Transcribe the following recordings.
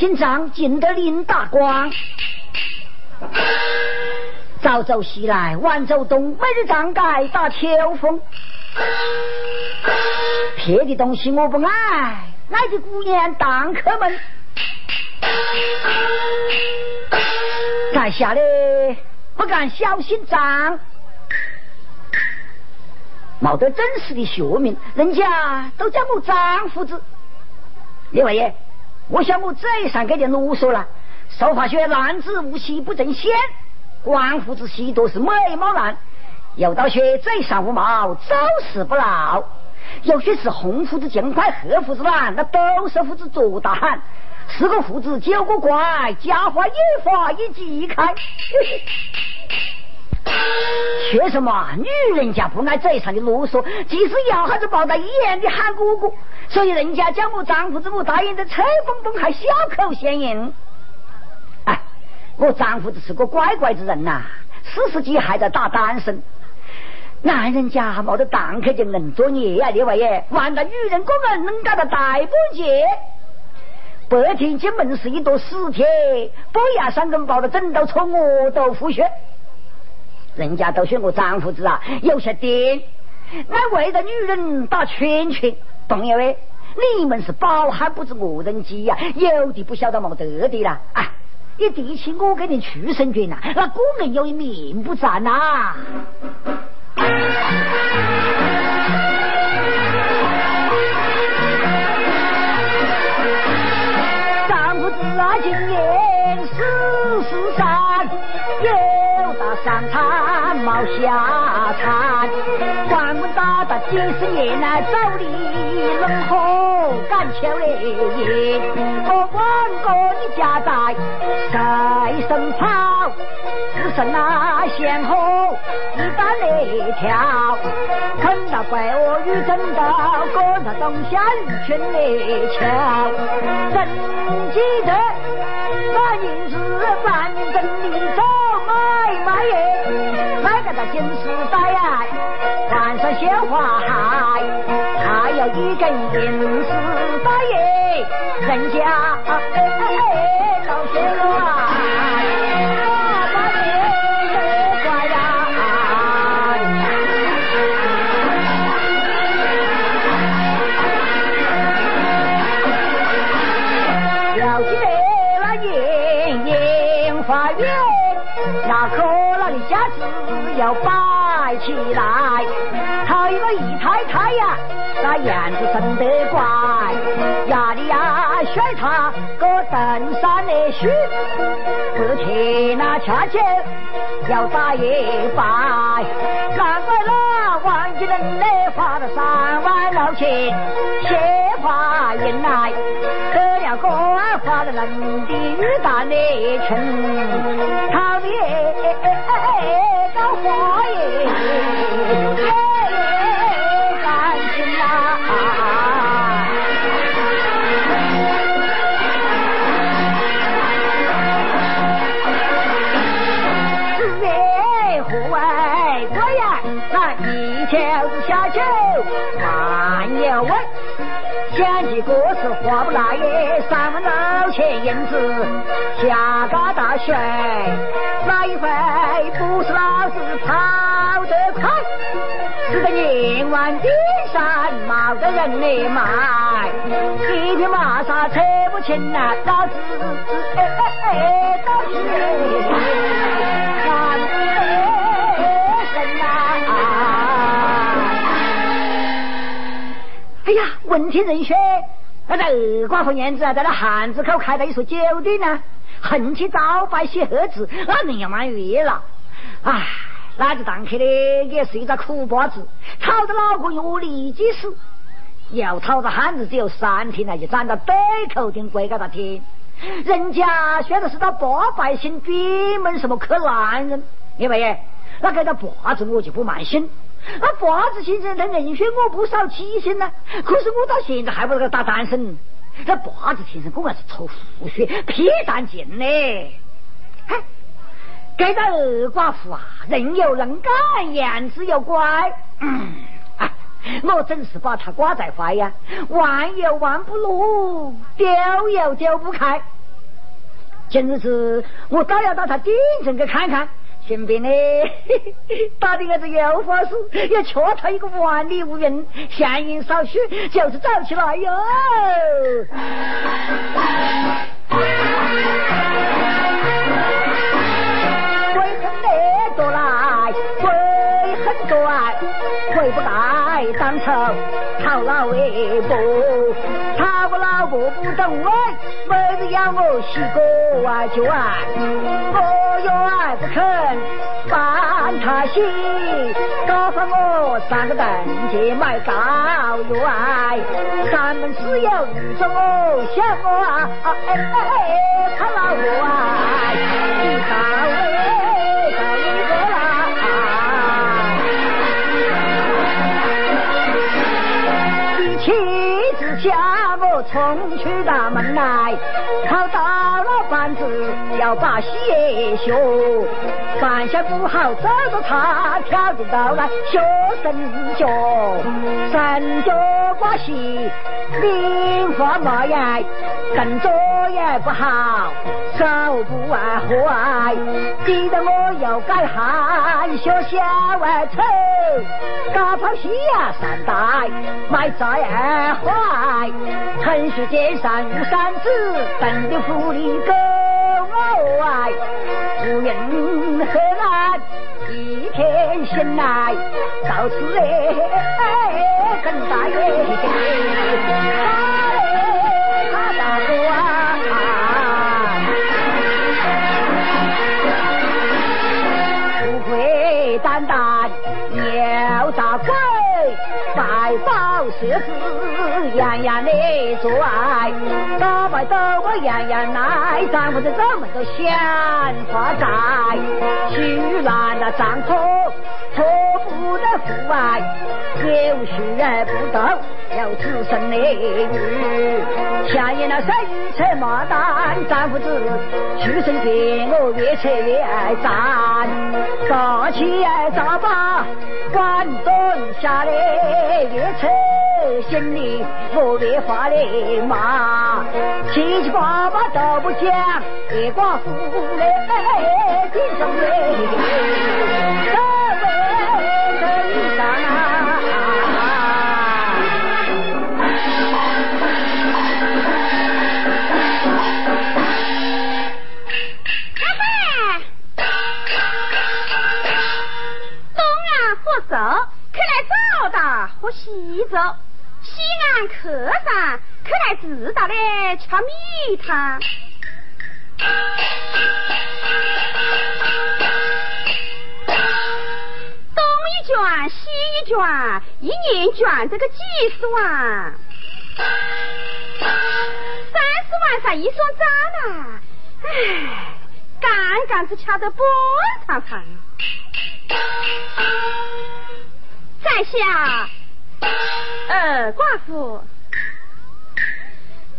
姓张，进得林大光。早走西来晚走东，每日张盖打秋风。撇的东西我不爱，爱的姑娘当客门。在下的不敢小心脏，冇得真实的学名，人家都叫我张夫子。李王爷，我想我嘴上给你啰嗦了。俗话说，男子无妻不成仙，官夫子喜多是美貌男。有道说，嘴上无毛，做事不牢。有些是红胡子尽快，黑胡子懒，那都是胡子做大汉。十个胡子九个怪，家法也法也即开。说什么女人家不爱嘴上的啰嗦，即使牙哈子抱在一眼的喊哥哥，所以人家叫我丈夫子，我答应的吹风风，还小口先应。哎，我丈夫子是个乖乖之人呐，四十几还在打单身。男人家没得堂客就能做孽呀，李王爷，玩到女人过门能搞到大半截。白天进门是一坨死铁，半夜三更抱着枕头戳我都腹血。人家都说我张胡子啊，有些癫，那为了女人打圈圈。朋友哎，你们是饱汉不知饿人饥呀，有的不晓得没得的啦。啊，你提起我给你出生权呐，那个人有一面不赞呐。上餐冇下餐，关门打到几十年来，走里冷火赶秋嘞，我问过你家在谁生草？只剩那仙河一般那条，看到怪我雨真到，过那东下雨圈那桥，真记得那银子半年鲜花海，还有一根银丝带耶，人家老些乱。那样子生得乖，压里呀甩他个登山的树，不听那恰酒，要打一拜，难怪那王家人呢花了三万老钱，谢花迎来，得了个花了人的玉蛋的春，讨银子下个大水，哪一回不是老子跑得快？是个年万顶山冇得人来买，一匹马啥扯不清呐，老子哎哎哎，到底。哎呀，闻听人说，那个二寡妇娘子啊，在那汉子口开了一所酒店呢，横起招牌写贺字，那人要满月了。唉，那个堂客的也是一个苦瓜子，吵得老公我立即死，要吵着汉子只有三天了，就站到对口顶跪给他听。人家说的是他八百姓专门什么克男人，明白耶？那给他八字我就不满心。那八字先生能认选我不少七星呢，可是我到现在还不得打单身。这八字先生果然是抽胡血，屁蛋劲呢。嗨，给到二寡妇啊，人有能干，样子又乖。嗯，哎，我真是把他挂在怀呀，玩也玩不落，丢又丢不开。今日子我倒要到他顶层去看看，顺便呢 打的个这油花树，也劝他一个万里无云，闲云少许，就是走起来哟。鬼恨得多来，鬼很多来，悔不该当初讨老为婆，讨个老婆不懂爱，妹子要我洗个碗就碗，我又不肯帮他洗，搞翻我三个凳子买膏药，三门四友遇着我想我啊，哎哎哎，他老婆啊，东去大门来，靠大老板子要把血学。饭下不好走着他跳着道来学神脚，神脚把戏名花冒烟，跟着也不好，手不完坏，逼得我又改汗学校外丑，搞跑戏呀三代买债儿坏，程序街上无三子，等的狐狸狗爱，无人一天醒来，到此哎跟大爷，他嘞他大哥啊。富贵蛋蛋牛大鬼，百宝设施样样的做爱，打败斗我样样来，丈夫的怎么都想发财，许兰那丈夫托付的父爱，有时也不懂，要自身的女，下言那生意车马单，丈夫子出身给我越扯越爱赞，大气儿早把关东下来越扯心里我越发的骂，七七八八都不讲，一寡妇嘞紧张嘞，岸喝粥，可来早打喝稀粥；西安客上，可来知道的吃米汤。东一卷，西一卷，一年卷这个几十万。三十万上一双账啦，唉，刚刚只掐得半长长。在下，呃，寡妇，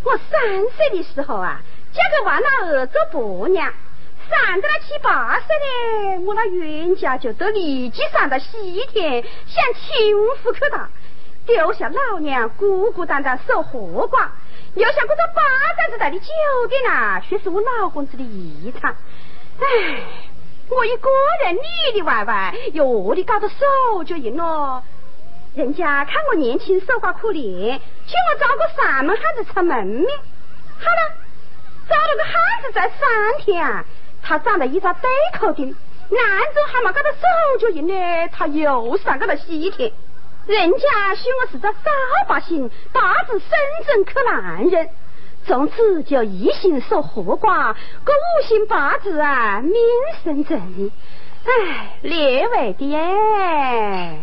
我三岁的时候啊，嫁给王老二做婆娘，上到了七八岁呢，我那冤家就都立即上到西天向亲夫去打，丢下老娘孤孤单单守活寡，留下这个八丈子大的酒店啊，却是我老公子的遗产，唉。我一个人里里外外又饿的搞得手脚硬了，人家看我年轻守寡可怜，请我找个上门汉子出门面。好了，找了个汉子在三天啊，他长得一张对口的，南州还没搞到手脚硬呢，他又上个了西天。人家许我是个扫把星，八字深圳去男人。从此就一心守活寡，个五行八字啊，命生正，哎，列位的耶。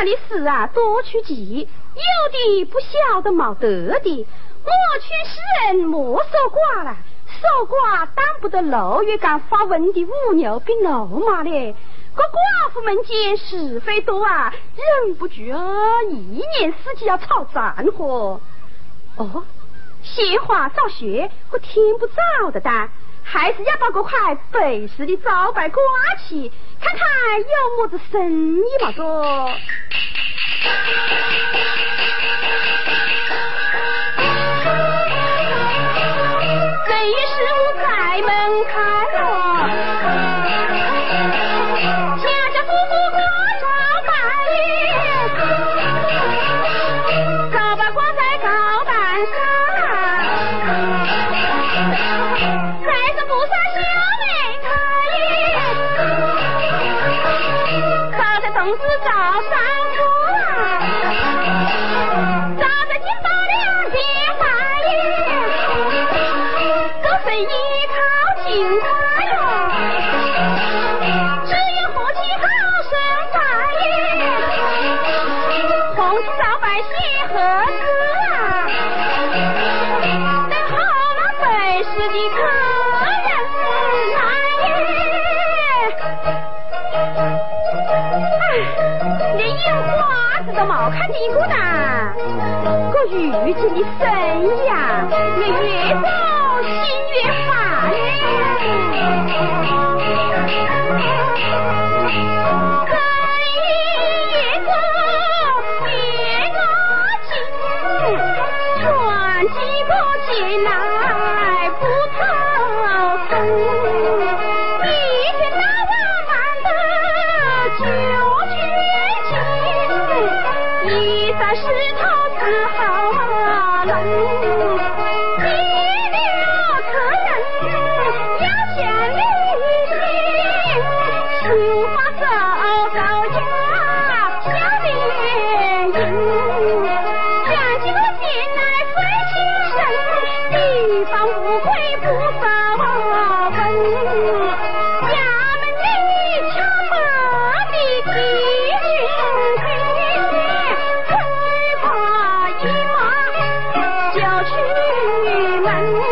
那里事啊，多出奇，有的不晓得冇得的。我劝世人莫说寡了，守寡当不得六月间发瘟的五牛比六马嘞。个寡妇们见是非多啊，忍不住啊，一年四季要吵战火。哦，闲话少学，我听不着的哒。还是要把这块背时的招牌挂起，看看有么子生意嘛个。正月十五在门口如今门，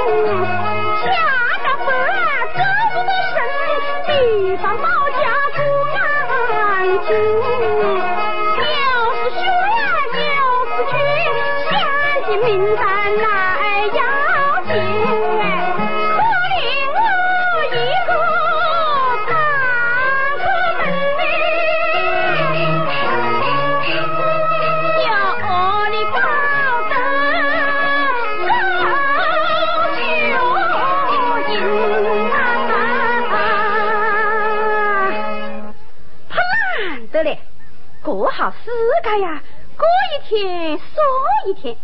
过好世界呀，过一天说一天。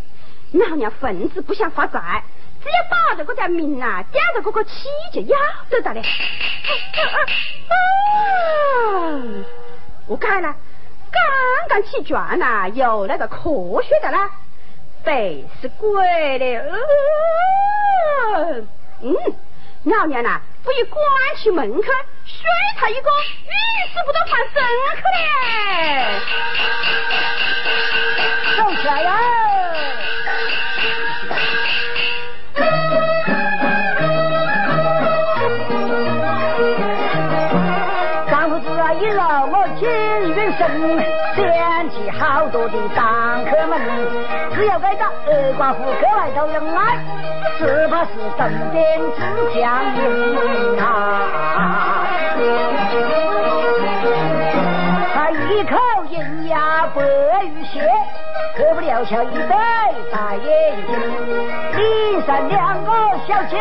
老娘分子不想发财，只要保着这条命呐、吊着这个气就要得的嘞。啊我改了，刚刚起床呐、又来个科学的啦，背是鬼的。呃嗯，老娘呐、不一关起门去，睡他一个，遇死不得翻身去嘞。走起来呀！张胡子啊，一老我见远生，想起好多的当客们，只要该到二寡妇格外头人来，只怕是身边只将赢啊！可不留下一对大眼睛，脸上两个小酒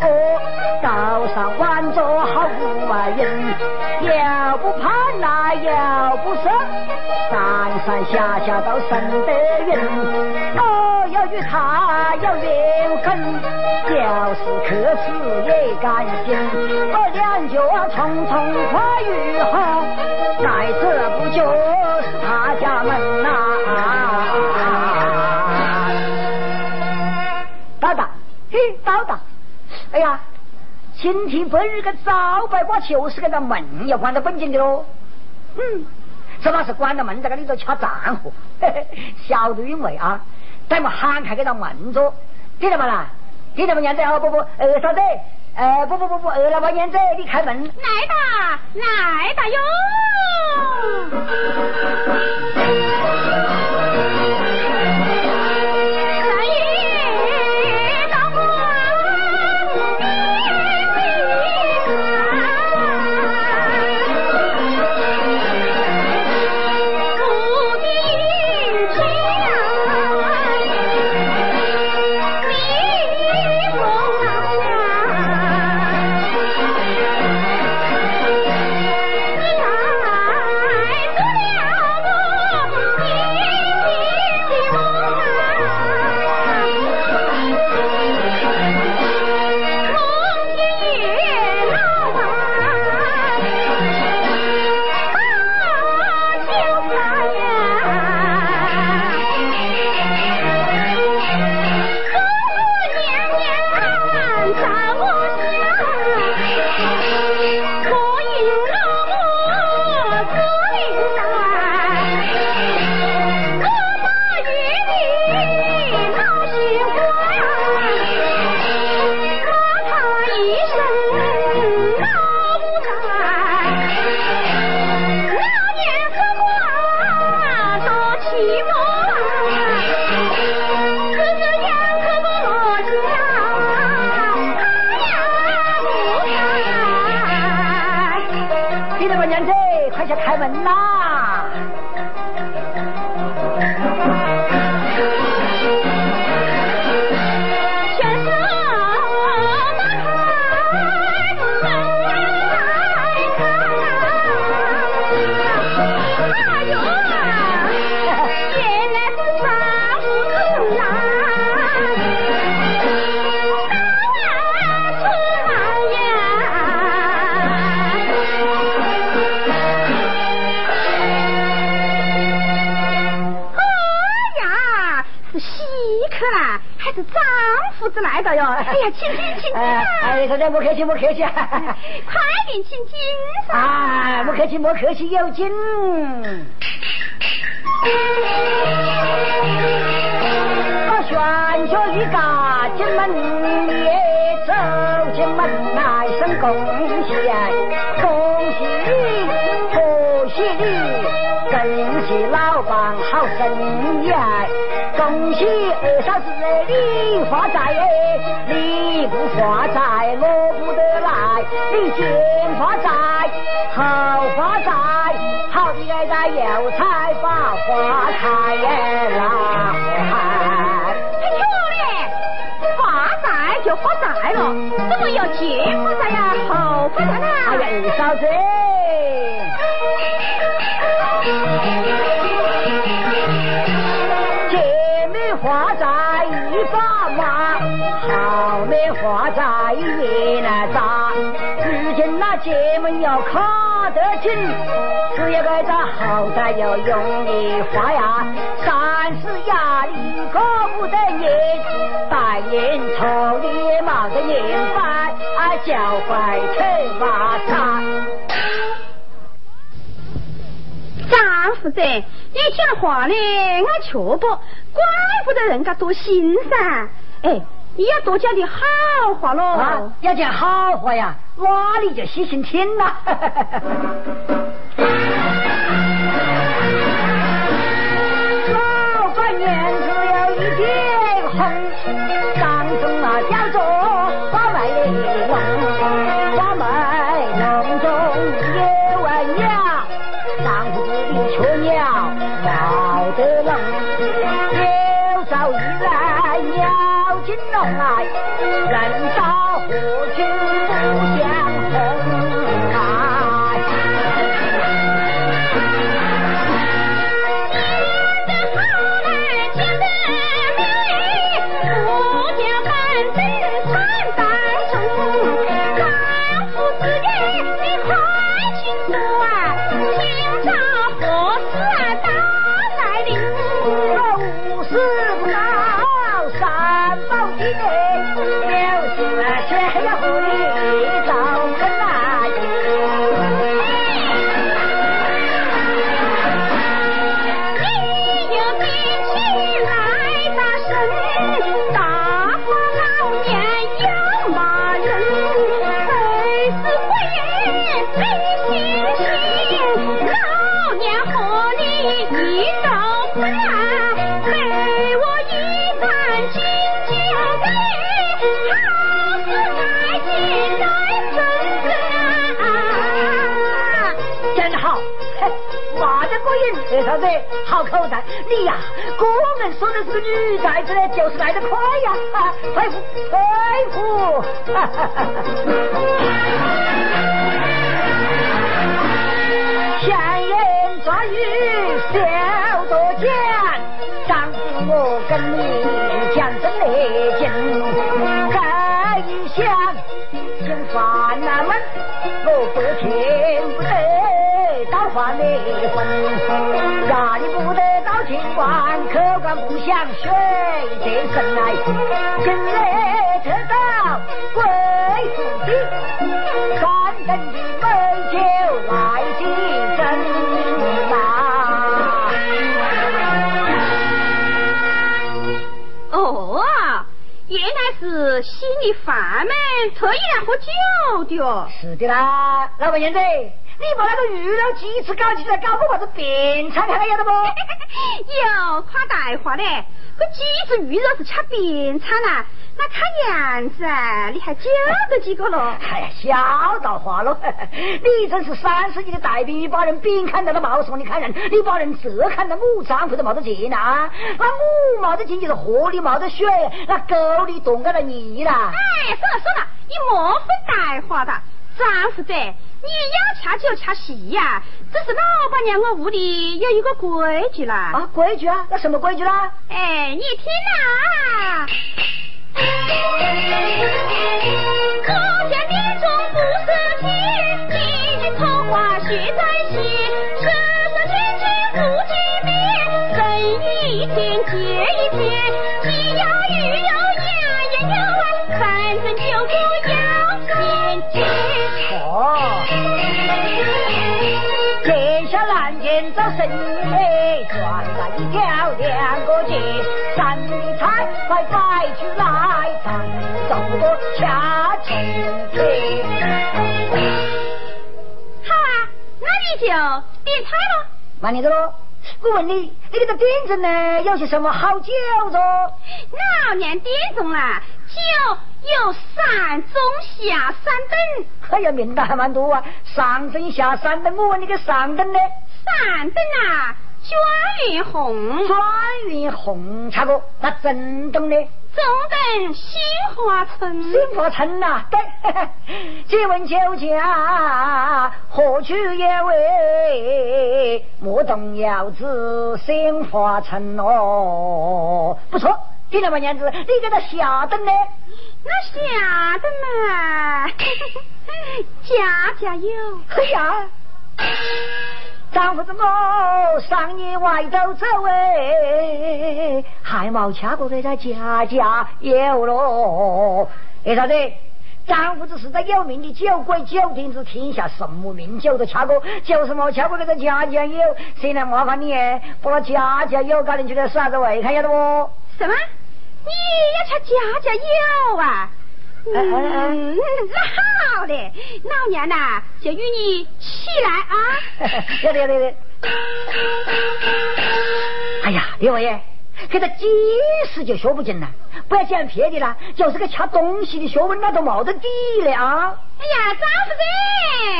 窝，高上挽着好五万人，要不盼那要不下下到生得云，我要与他有缘分，就是客死也甘心。我两脚匆匆跨玉河，哎呀，今天本日个招牌挂就是跟那门要关到本紧的喽。嗯。这把是关着门在这里头掐战火，小的因为啊，等我喊开给他门着，听到没啦？听到没？娘子哦，不不，二嫂子，呃，不不不不，二老板娘子，你开门。来吧，来吧哟。莫客气。快点请进噻！啊，不客气，莫客气，有请。我旋脚一个进门，你先发财，后发财，好比来在油菜把花开啦！哎，发财就发财了，怎么要先发财呀，后发财呢？哎呀，二嫂子，前面发财一把马。好没花在也难扎，如今那姐们要卡得紧，只要该在后台要容易花呀。三十衙里过不得年，白年抽你冒着年饭，教坏头发长。张夫子，你讲话呢，俺却不，怪不得人家多心噻。哎。你要多讲点好话喽！啊要讲好话呀，哪里就细心听了。闲言杂语少多讲，丈夫我跟你讲真的经，这一想，就算那门，我不听不得，倒换离婚，哪里不得到清官，客官不想睡这神来，今日是心里烦闷，特意来喝酒的哦。是的啦，老板娘子，你把那个鱼肉鸡翅搞起来，搞不把这便餐看看要得不？有夸大话嘞，这鸡子鱼肉是吃便餐呐、那看样子啊，你还叫得几个了？哎呀，小道话喽！你真是三十级的大兵，你把人饼看到了冒送的看人，你把人折看到我丈夫都没得钱呐、那我没得钱就是河里没得水，那沟里冻到了泥啦。哎，算了算了，你莫分大话的，丈夫仔，你要吃就吃席呀、这是老板娘我屋里有一个规矩啦。啊，规矩啊？那什么规矩啦？哎，你听呐、可见点中不是天，几句丑话学在心，时时天天不见面，生一天接一天，下难见早生意，赚来一条两个结，三的菜快摆出来，咱走个恰成腿。好啊，那你就点菜了。慢点着喽，我问你，你这个点子呢，有些什么好酒着？老娘点中了，酒有上中下三等。哎呀，名堂还蛮多啊，上等下三等。我问你个上等呢？上等啊，状元红，状元红茶哥，那正等呢？中等新华村，新华城呐，对，借问酒家何处有位？莫动摇子新华村哦，不错。听了吧，娘子，你给他下等呢？那下等嘛，家家有。哎呀，丈夫子我上你外头走哎，还冇吃过这个家家有咯。为啥子？丈夫子是个有名的酒鬼、酒店子，天下什么名酒都吃过，就是冇吃过这个家家有。谁来麻烦你，把那家家有搞进去了耍着胃，看晓得不？什么？你要吃家家有啊？嗯，那好嘞，老娘呐就与你起来啊！要得要得要得。哎呀，李王爷，给他几时就学不进了，不要讲别的啦，就是个吃东西的学问那都冇得底了啊！哎呀，丈夫子，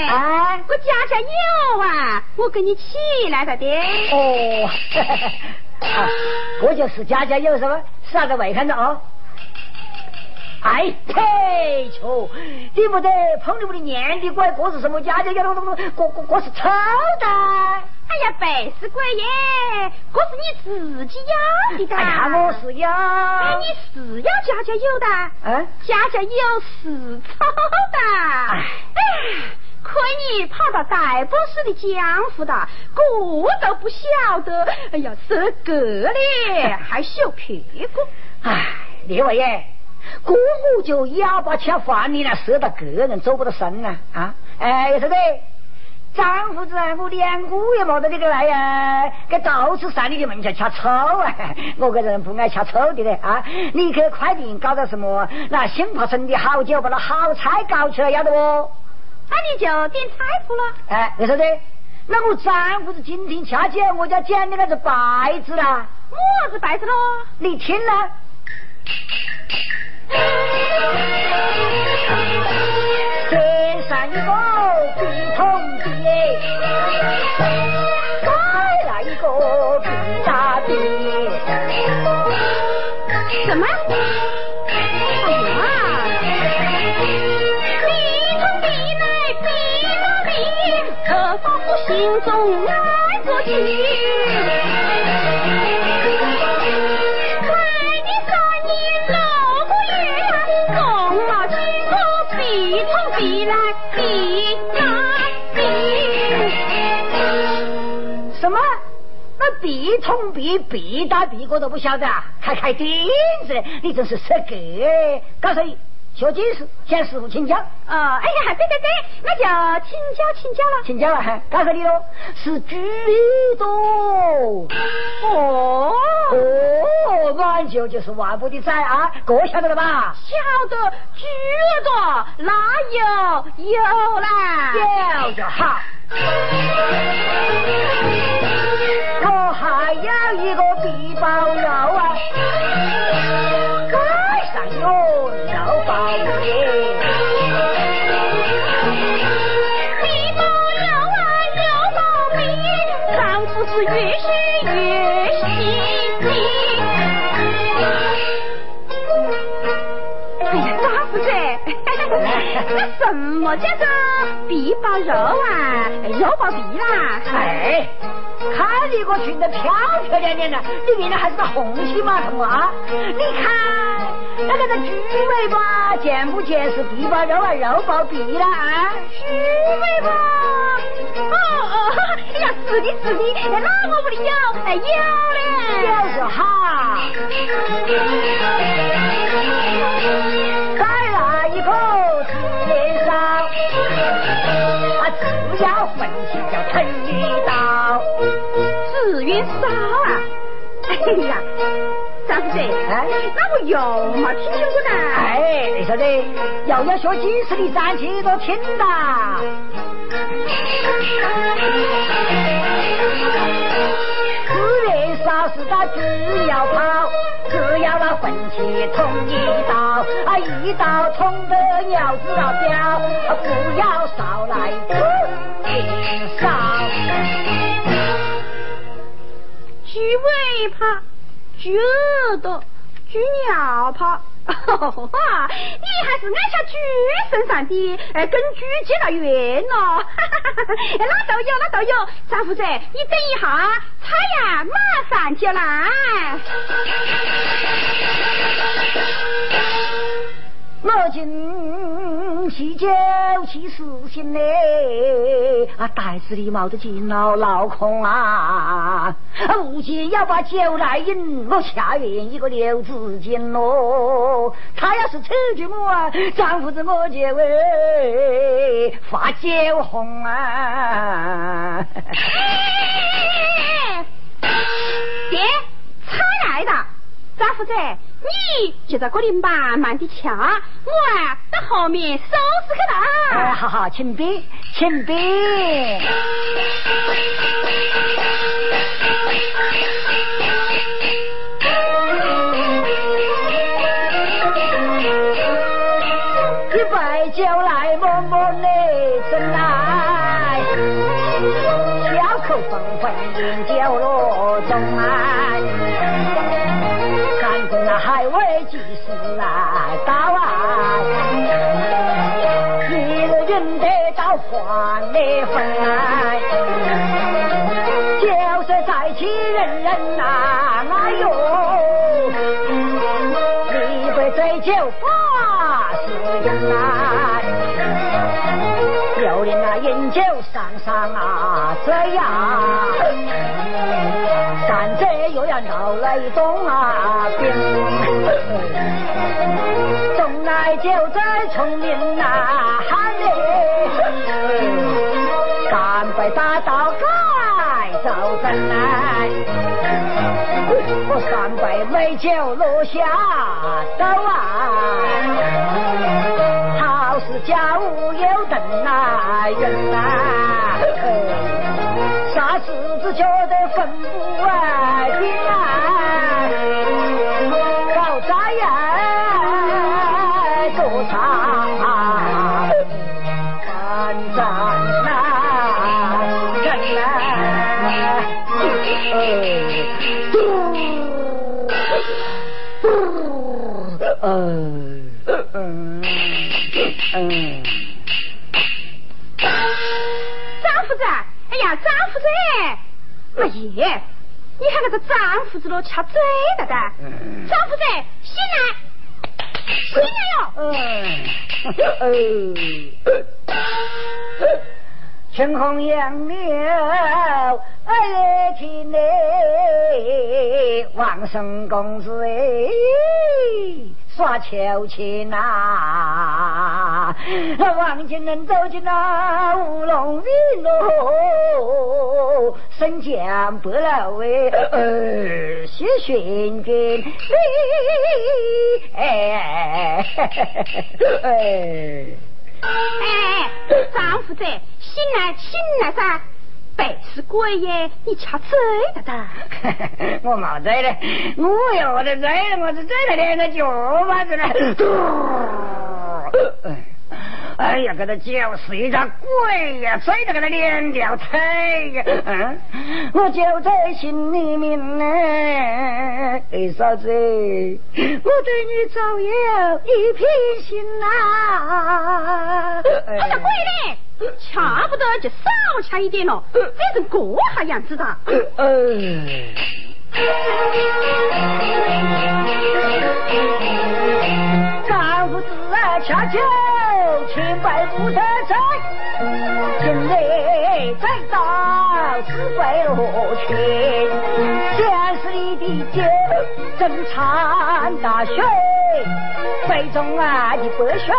哎，我家家有啊，我跟你起来了的。哦，啊，这就是家家有什么？啥个外看着啊？哎，呸！球，你不得碰你们的年的怪，这是什么家家有的东西？这这这是臭的！哎呀，白事鬼耶，这是你自己要的的。哎呀，我是要。哎，你是要家家有的，嗯家家有是臭的。哎哎呀，亏你跑到代步市的江湖的，我都不晓得。哎呀，这个嘞，还小屁股。哎，列位爷，这我就哑巴吃饭，你那舍得个人走不得身呐啊！哎，是的，张夫子我连我也没得这个来呀，给到处上你的门前吃臭啊！我个人不爱吃臭的嘞啊！你去快点搞点什么那新华城的好酒，把那好菜搞出来，要得不？那你就点菜谱了。哎，为啥子？那我丈夫子今天恰巧我家讲的那个拜子啦，么子白子喽？你听了？天上一个通的，再来一个变杀的，什么？哎呀，变通的来变傻的，可把我心中来着急。那必从必必打必，我都不晓得啊！还开钉子，你真是色格！告诉你，学技师向师傅请教。哦，哎呀，对对对，那就请教请教了。请教了哈，告诉你哦，是猪多。哦哦，挽救就是万部的崽啊，哥晓得了吧？晓得，猪多，哪有有啦，有就好。要一个皮包肉啊，街上有肉包面。必包肉啊，肉包皮，丈夫是越吃越心急。哎呀，丈夫噻，那什么叫做皮包肉啊，肉包皮啦？哎，看你个裙子漂漂亮亮的，里面呢还是个红旗马桶啊！你看那个个猪尾巴见不见是皮包肉啊，肉包皮了啊？猪尾巴？哦哦，哎呀，是的，是的，那我屋里有，哎有嘞，有就好。要分析叫陈一刀。紫云嫂啊！哎呀，丈夫噻，哎那我又没听说过呢。哎，你晓得，又要学几十的站起都听哒。紫面烧是打猪要跑，只要那魂气通一道，啊，一道通得鸟子啊飙，啊，不要少来紫面烧。猪尾巴、猪耳朵、猪尿 哈哈，你还是按下猪身上的，呃，跟猪结了缘了。那都有，那都有。张夫子，你等一下，他呀马上就来。我今喜酒气死心嘞，啊，袋子里冒着金，老老空啊！啊，如今要把酒来饮，我下院一个刘子敬喽。他要是吃句母啊，丈夫子我就哎发酒红啊！爹，他来了。丈夫子，你就在这里慢慢的吃，我啊到后面收拾去哎，好好，请别，请别。一杯酒来，摸摸嘞，真来，小口纷纷饮酒落中来，来到啊？一个人得到换的分来，酒色在起人人呐，哎呦，一杯醉酒八十人来，有人那饮酒上上啊这样，三者又要闹雷动啊就在丛林呐喊嘞，干杯打倒盖走真来，我三杯美酒落下斗啊，好是家务有等来人呐，啥事子觉得分不嗯。张夫子，哎呀，张夫子，妈耶，你看那个张夫子咯，掐嘴了的。张夫子，醒来，醒来哟。嗯。青红杨柳爱听嘞，王生公子哎，耍秋千呐，王金人走进那乌龙院喽，身将白老哎，儿媳寻根哎，哎，哎，张夫子。醒来，醒来噻！背是鬼耶，你掐嘴了哒！我冇嘴的，我要我的嘴，我是嘴了两个脚巴子了。哎呀，给他就是一张鬼呀，嘴都给他连掉腿呀！嗯，我就在心里面呢，嫂子，我对你早有一片心呐。哎呀，鬼嘞！差不得就少吃一点咯，这是过下样子的。丈夫子啊，恰巧千百不得在，今日再到四桂罗群，见是你的酒正掺大水。杯中啊的白水，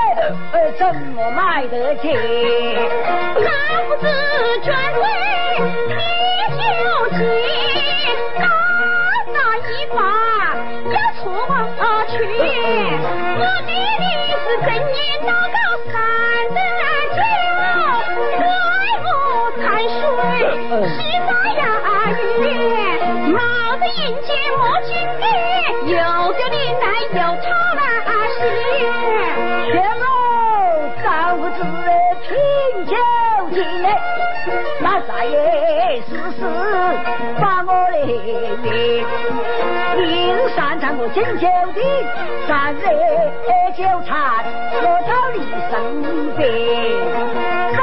怎么买得起？老夫子专敬酒的三日酒餐，我到你身边，哪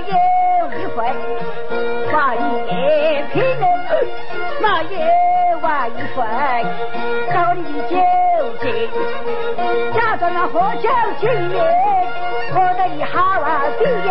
有一回晚夜拼呢？哪有晚一回到你酒前，假装那喝酒敬宴，喝得一好啊，毕业